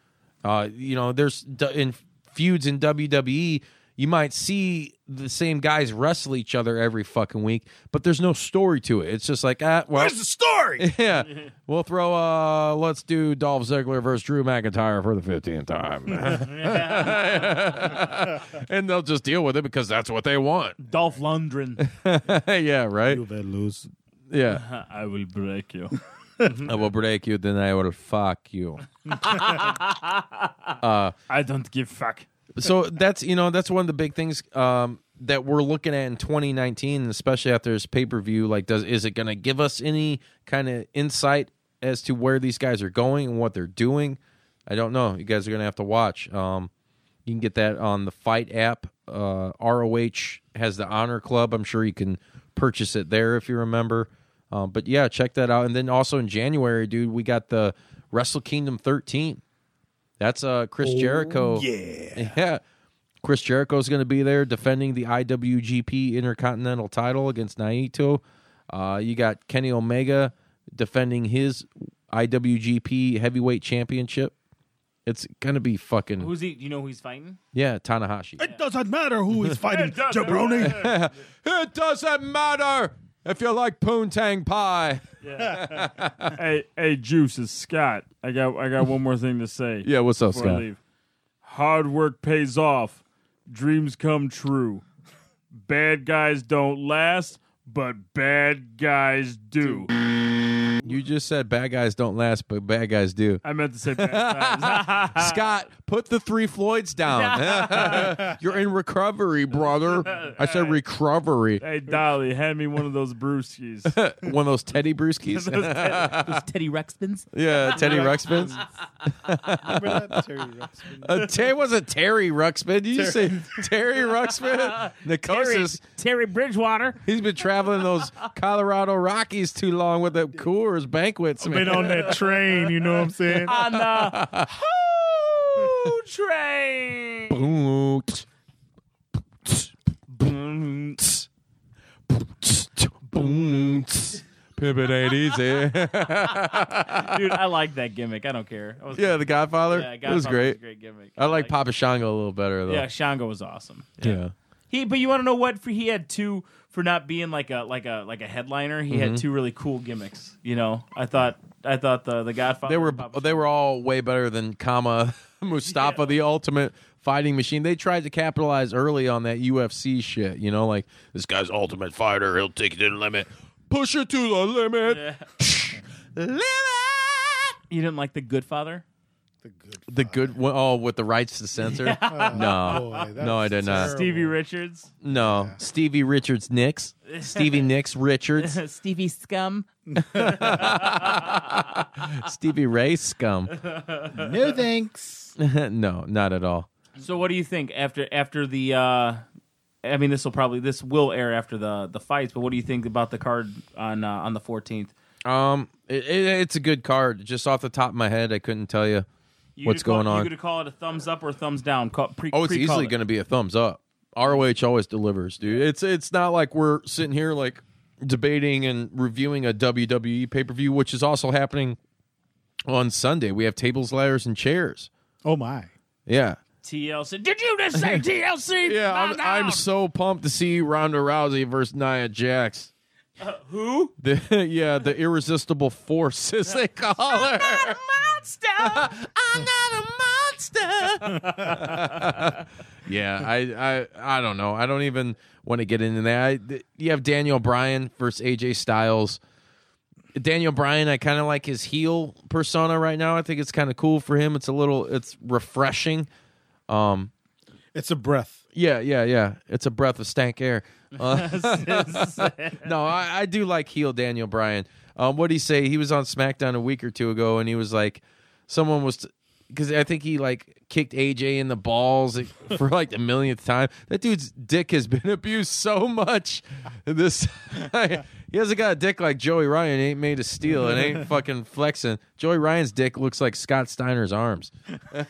Uh, you know, there's in feuds in WWE, you might see the same guys wrestle each other every fucking week, but there's no story to it. It's just like, ah, well, Where's the story? yeah, we'll throw. Uh, let's do Dolph Ziggler versus Drew McIntyre for the fifteenth time, and they'll just deal with it because that's what they want. Dolph Lundgren. yeah, right. You better lose. Yeah, I will break you. I will break you, then I will fuck you. I don't give fuck. So that's you know that's one of the big things um that we're looking at in 2019, especially after this pay per view, like, does is it going to give us any kind of insight as to where these guys are going and what they're doing? I don't know. You guys are going to have to watch. Um, you can get that on the FITE app. Uh, ROH has the Honor Club. I'm sure you can purchase it there if you remember. Um, but yeah, check that out. And then also in January, dude, we got the Wrestle Kingdom 13. That's uh Chris Jericho. yeah. Yeah. Chris Jericho is going to be there defending the IWGP Intercontinental title against Naito. Uh, you got Kenny Omega defending his IWGP Heavyweight Championship. It's going to be fucking Who's he? Do you know who he's fighting? yeah, Tanahashi. It doesn't matter who is fighting, doesn't jabroni. it doesn't matter if you like poontang pie. hey, hey, Juice is Scott. I got I got one more thing to say. Yeah, what's up, Scott? leave. Hard work pays off. Dreams come true. Bad guys don't last, but bad guys do. You just said bad guys don't last, but bad guys do. I meant to say bad guys. Scott, put the three Floyds down. You're in recovery, brother. I said recovery. hey, Dolly, hand me one of those brewskis. One of those Teddy Brewskis. Those Teddy Ruxpins. yeah, Teddy Ruxpins. Remember that? Terry Ruxpin. Uh, Terry wasn't Terry Ruxpin. Did you say Terry Ruxpin? Nickosis. Terry Bridgewater. He's been traveling those Colorado Rockies too long with the Coors banquets. Been on that train, you know what I'm saying? On the Hoo train. Boom. Boom. Pimpin' ain't easy. Dude, I like that gimmick. I don't care. I was, yeah, The Godfather. yeah, it was Godfather great. a great gimmick. I like Papa Shango a little better though. Yeah, Shango was awesome. yeah. He, but you want to know what? For he had two for not being like a like a like a headliner. He Mm-hmm. had two really cool gimmicks. You know, I thought I thought the the Godfather. They were Papa they were all way better than Kama Mustafa, the ultimate fighting machine. They tried to capitalize early on that UFC shit. You know, like this guy's ultimate fighter. He'll take it to the limit, push it to the limit. limit. You didn't like the Good Father? The good. The good one, oh, with the rights to censor. No, Boy, no, I was did not. Stevie Richards, No, Stevie Richards Nicks, Stevie Nicks Richards, Stevie Scum. Stevie Ray Scum. No thanks. no, not at all. So what do you think after after the? uh I mean, this will probably this will air after the the fights. But what do you think about the card on uh, on the fourteenth? Um, it, it, it's a good card. Just off the top of my head, I couldn't tell you. What's going on? You going to call it a thumbs up or a thumbs down? Call, pre, Oh, it's pre-call easily it. going to be a thumbs up. ROH always delivers, dude. It's it's not like we're sitting here like debating and reviewing a WWE pay per view, which is also happening on Sunday. We have tables, ladders, and chairs. Oh my. Yeah, TLC. Did you just say TLC? yeah. I'm, I'm so pumped to see Ronda Rousey versus Nia Jax. who? The yeah, the irresistible force, as they call her. Monster. I'm not a monster. yeah, I, I I don't know. I don't even want to get into that. I, th- you have Daniel Bryan versus AJ Styles. Daniel Bryan, I kind of like his heel persona right now. I think it's kind of cool for him. It's a little, it's refreshing. Um, It's a breath. yeah, yeah, yeah. It's a breath of stank air. Uh, no, I, I do like heel Daniel Bryan. Um, what did he say? He was on SmackDown a week or two ago, and he was like, someone was because I think he like kicked AJ in the balls for like the millionth time. That dude's dick has been abused so much. This he hasn't got a dick like Joey Ryan. It ain't made of steel. It ain't fucking flexing. Joey Ryan's dick looks like Scott Steiner's arms. Who got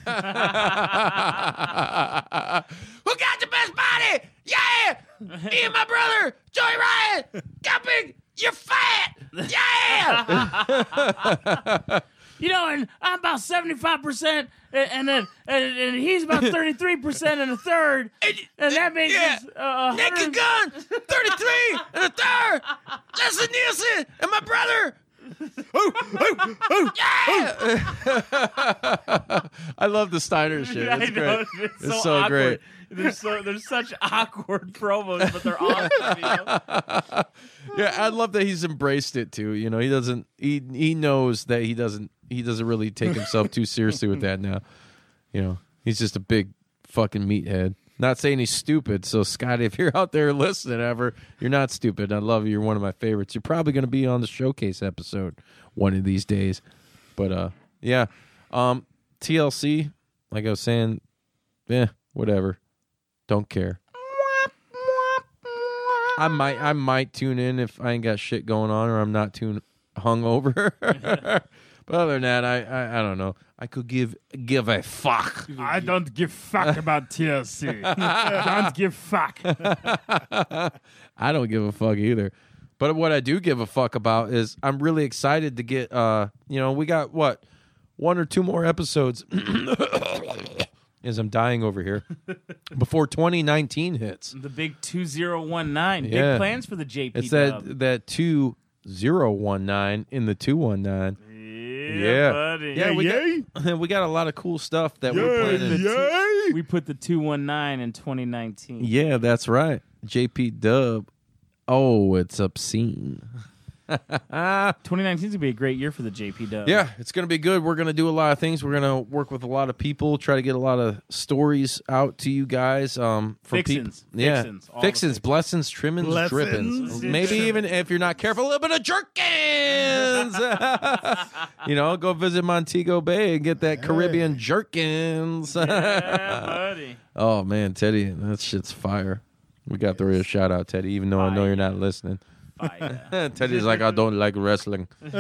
the best body? Yeah, me and my brother Joey Ryan. Big. You're fat. Yeah. You know, and I'm about seventy five percent, and then and, and he's about thirty three percent and a third, and that makes Yeah. us, uh, a Naked Gun, 33 and a third. Leslie Nielsen and my brother. Oh, oh, oh, yeah! I love the Steiner shit. It's great. It's, It's so, so great. There's so there's such awkward promos, but they're awesome. You know? Yeah, I love that he's embraced it too. You know, he doesn't. He he knows that he doesn't. He doesn't really take himself too seriously with that now. You know, he's just a big fucking meathead. Not saying he's stupid. So, Scotty, if you're out there listening ever, you're not stupid. I love you. You're one of my favorites. You're probably going to be on the showcase episode one of these days. But, uh, yeah. Um, TLC, like I was saying, eh, whatever. Don't care. I might I might tune in if I ain't got shit going on or I'm not too hungover. but other than that, I, I I don't know. I could give give a fuck. I don't give fuck about TLC. don't give fuck. I don't give a fuck either. But what I do give a fuck about is I'm really excited to get uh you know, we got what one or two more episodes as I'm dying over here before 2019 hits. The big 2019. Yeah. Big plans for the JP It's dub. that that 2019 in the 219. Yeah, buddy. Yeah, we got we got a lot of cool stuff that we're planning. We put the 219 in 2019. Yeah, that's right. JP Dub. Oh, it's obscene. 2019 is going to be a great year for the JP dub. Yeah, it's going to be good. We're going to do a lot of things. We're going to work with a lot of people, try to get a lot of stories out to you guys. Um, from Fixins. people, yeah, Fixins. Fixins, blessings, trimmings, Blessings. drippings. Maybe even if you're not careful, a little bit of jerkins. you know, go visit Montego Bay and get that Caribbean jerkins. Yeah, buddy. oh man, Teddy, that shit's fire. We got the real shout out, Teddy. Even though I know you're not listening. Fire. Teddy's like, I don't like wrestling. but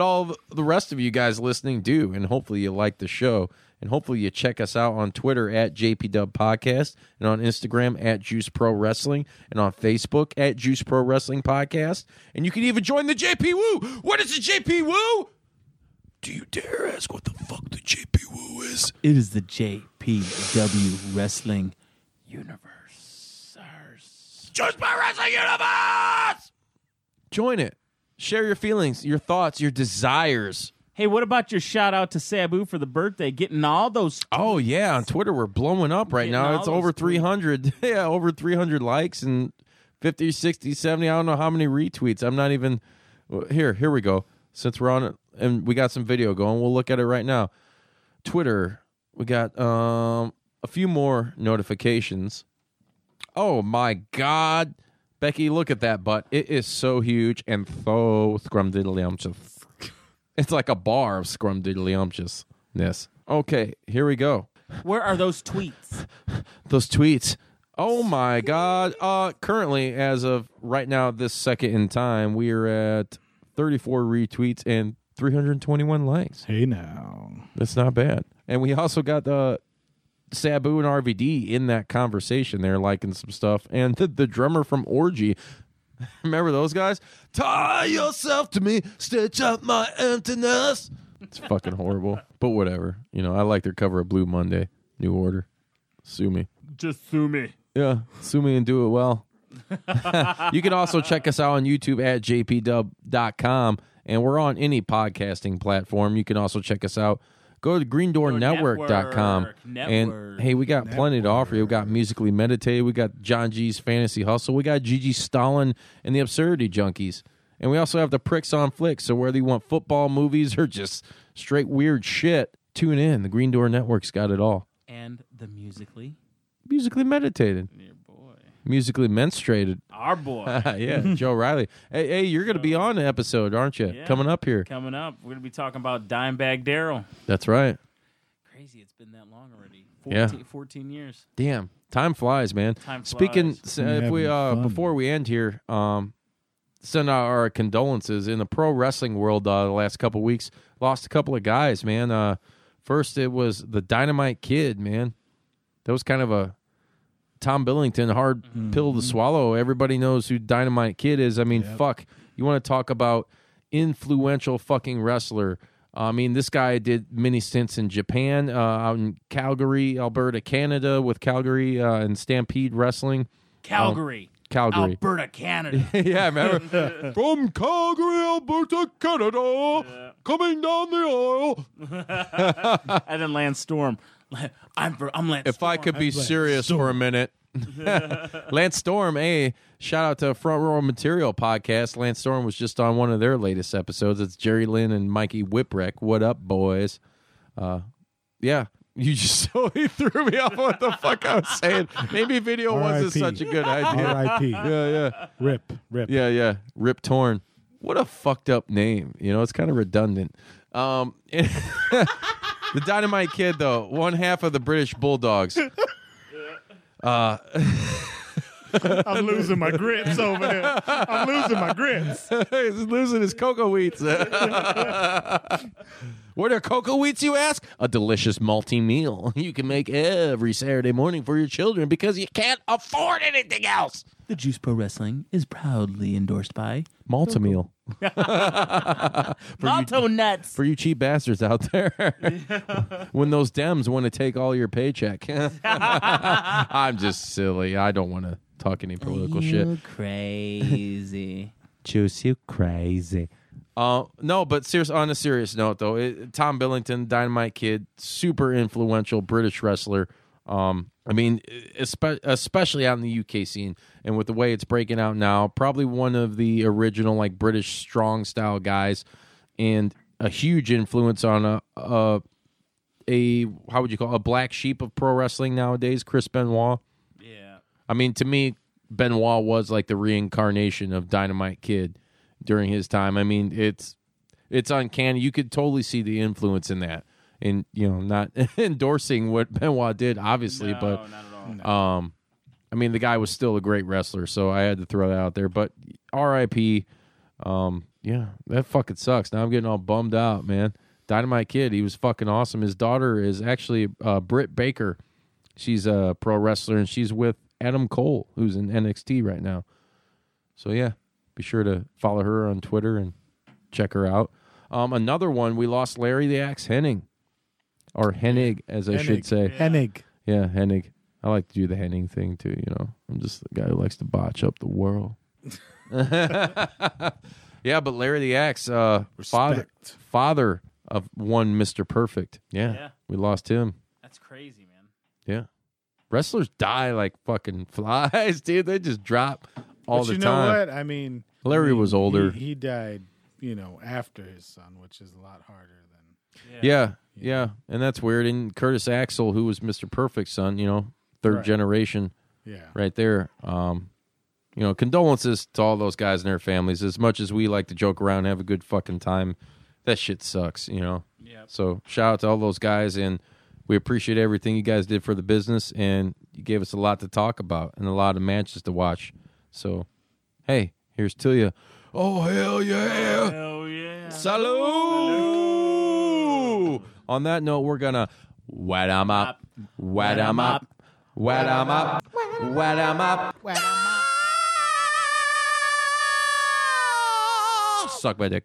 all the rest of you guys listening do, and hopefully you like the show. And hopefully you check us out on Twitter at JPW Podcast and on Instagram at Juice Pro Wrestling and on Facebook at Juice Pro Wrestling Podcast. And you can even join the JP Woo. What is the JP Woo? Do you dare ask what the fuck the JP Woo is? It is the JPW Wrestling Universe. Juice Pro Wrestling Universe! Join it. Share your feelings, your thoughts, your desires. Hey, what about your shout out to Sabu for the birthday? Getting all those. Oh yeah, on Twitter we're blowing up right Getting now. It's over 300. yeah, over 300 likes and 50, 60, 70, I don't know how many retweets. I'm not even Here, here we go. Since we're on it and we got some video going, we'll look at it right now. Twitter, we got um a few more notifications. Oh my god. Becky, look at that butt. It is so huge and so scrumdiddlyumptious. It's like a bar of scrumdiddlyumptiousness. Okay, here we go. Where are those tweets? Those tweets. Oh my god. Uh currently as of right now this second in time, we are at 34 retweets and 321 likes. Hey now. That's not bad. And we also got uh Sabu and RVD in that conversation They're liking some stuff and the, the drummer from Orgy Remember those guys? Tie yourself to me, stitch up my emptiness. It's fucking horrible, but whatever. You know, I like their cover of Blue Monday, New Order. Sue me. Just sue me. Yeah, sue me and do it well. you can also check us out on YouTube at jpdub.com, and we're on any podcasting platform. You can also check us out. Go to greendoornetwork.com. Network. And hey, we got plenty to offer you. We got Musically Meditated. We got John G's Fantasy Hustle. We got Gigi Stalin and the Absurdity Junkies. And we also have the Pricks on Flicks. So whether you want football, movies, or just straight weird shit, tune in. The Green Door Network's got it all. And the musically. Musically Meditated. Your boy. Musically Menstruated. Our boy. yeah, Joe Riley. Hey, hey, you're going to be on the episode, aren't you? Yeah. Coming up here. Coming up, we're going to be talking about Dimebag Darrell. That's right. Crazy, it's been that long already. Yeah. 14, 14 years. Damn, time flies, man. Time Speaking, flies. s- if we uh, fun. before we end here, um, send out our condolences in the pro wrestling world. Uh, the last couple weeks, lost a couple of guys, man. Uh, first, it was the Dynamite Kid, man. That was kind of a Tom Billington hard pill to swallow. Everybody knows who Dynamite Kid is. I mean, fuck. You want to talk about influential fucking wrestler? I mean, this guy did many stints in Japan, uh, out in Calgary, Alberta, Canada, with Calgary uh, and Stampede Wrestling. Calgary. Calgary. Alberta, Canada. yeah, remember? From Calgary, Alberta, Canada, coming down the aisle. and then Lance Storm. I'm, for, I'm Lance If I could be serious for a minute. Lance Storm, hey, shout out to Front Row Material podcast. Lance Storm was just on one of their latest episodes. It's Jerry Lynn and Mikey Whipwreck. What up, boys? Uh, yeah, You just so he threw me off what the fuck I was saying. Maybe video wasn't R.I.P.. such a good idea. R.I.P.. Yeah, yeah. Rip, rip. Yeah, yeah. Rip Torn. What a fucked up name. You know, it's kind of redundant. Um, the Dynamite Kid, though, one half of the British Bulldogs. Uh, I'm losing my grits over there. I'm losing my grits. He's losing his cocoa wheats. what are cocoa wheats, you ask? A delicious malty meal you can make every Saturday morning for your children because you can't afford anything else. The Juice Pro Wrestling is proudly endorsed by Malt-O-Meal. Malto nuts. For you cheap bastards out there. when those Dems want to take all your paycheck. I'm just silly. I don't want to talk any political shit. You crazy. Juice, you crazy. Uh, no, but serious. On a serious note, though, it, Tom Billington, Dynamite Kid, super influential British wrestler. Um, I mean, especially out in the UK scene, and with the way it's breaking out now, probably one of the original like British strong style guys, and a huge influence on a, a a how would you call it, a black sheep of pro wrestling nowadays, Chris Benoit. Yeah. I mean, to me, Benoit was like the reincarnation of Dynamite Kid during his time. I mean, it's it's uncanny. You could totally see the influence in that. And you know, not endorsing what Benoit did, obviously, No, but not at all. um, I mean, the guy was still a great wrestler, so I had to throw that out there. But R.I.P. Um, yeah, that fucking sucks. Now I'm getting all bummed out, man. Dynamite Kid, he was fucking awesome. His daughter is actually uh, Britt Baker. She's a pro wrestler, and she's with Adam Cole, who's in NXT right now. So yeah, be sure to follow her on Twitter and check her out. Um, another one, we lost Larry the Axe Henning, or Hennig, as I should Hennig. say. Hennig. Yeah, Hennig. I like to do the Henning thing too. You know, I'm just the guy who likes to botch up the world. yeah, but Larry the Axe, uh, father, father of one Mister Perfect. Yeah, Yeah. we lost him. That's crazy, man. Yeah, wrestlers die like fucking flies, dude. They just drop all but the you know what? I mean, Larry I mean, was older. He, he died, you know, after his son, which is a lot harder Yeah, yeah, and that's weird. And Curtis Axel, who was Mister Perfect's son, you know, third Right. generation, Yeah. right there. Um, you know, condolences to all those guys and their families. As much as we like to joke around, and have a good fucking time, that shit sucks. You know. Yep. So shout out to all those guys, and we appreciate everything you guys did for the business, and you gave us a lot to talk about and a lot of matches to watch. So, hey, here's to you. Oh hell yeah! Hell yeah. Salute! On that note, we're gonna wet 'em up, wet 'em up, wet 'em up, wet 'em up. Wet 'em up. Suck my dick.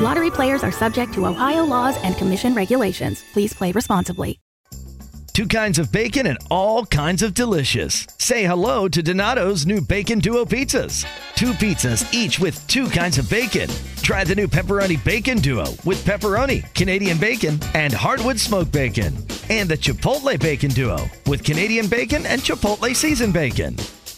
Lottery players are subject to Ohio laws and commission regulations. Please play responsibly. Two kinds of bacon and all kinds of delicious. Say hello to Donato's new Bacon Duo pizzas. Two pizzas, each with two kinds of bacon. Try the new Pepperoni Bacon Duo with pepperoni, Canadian bacon, and hardwood smoked bacon. And the Chipotle Bacon Duo with Canadian bacon and Chipotle seasoned bacon.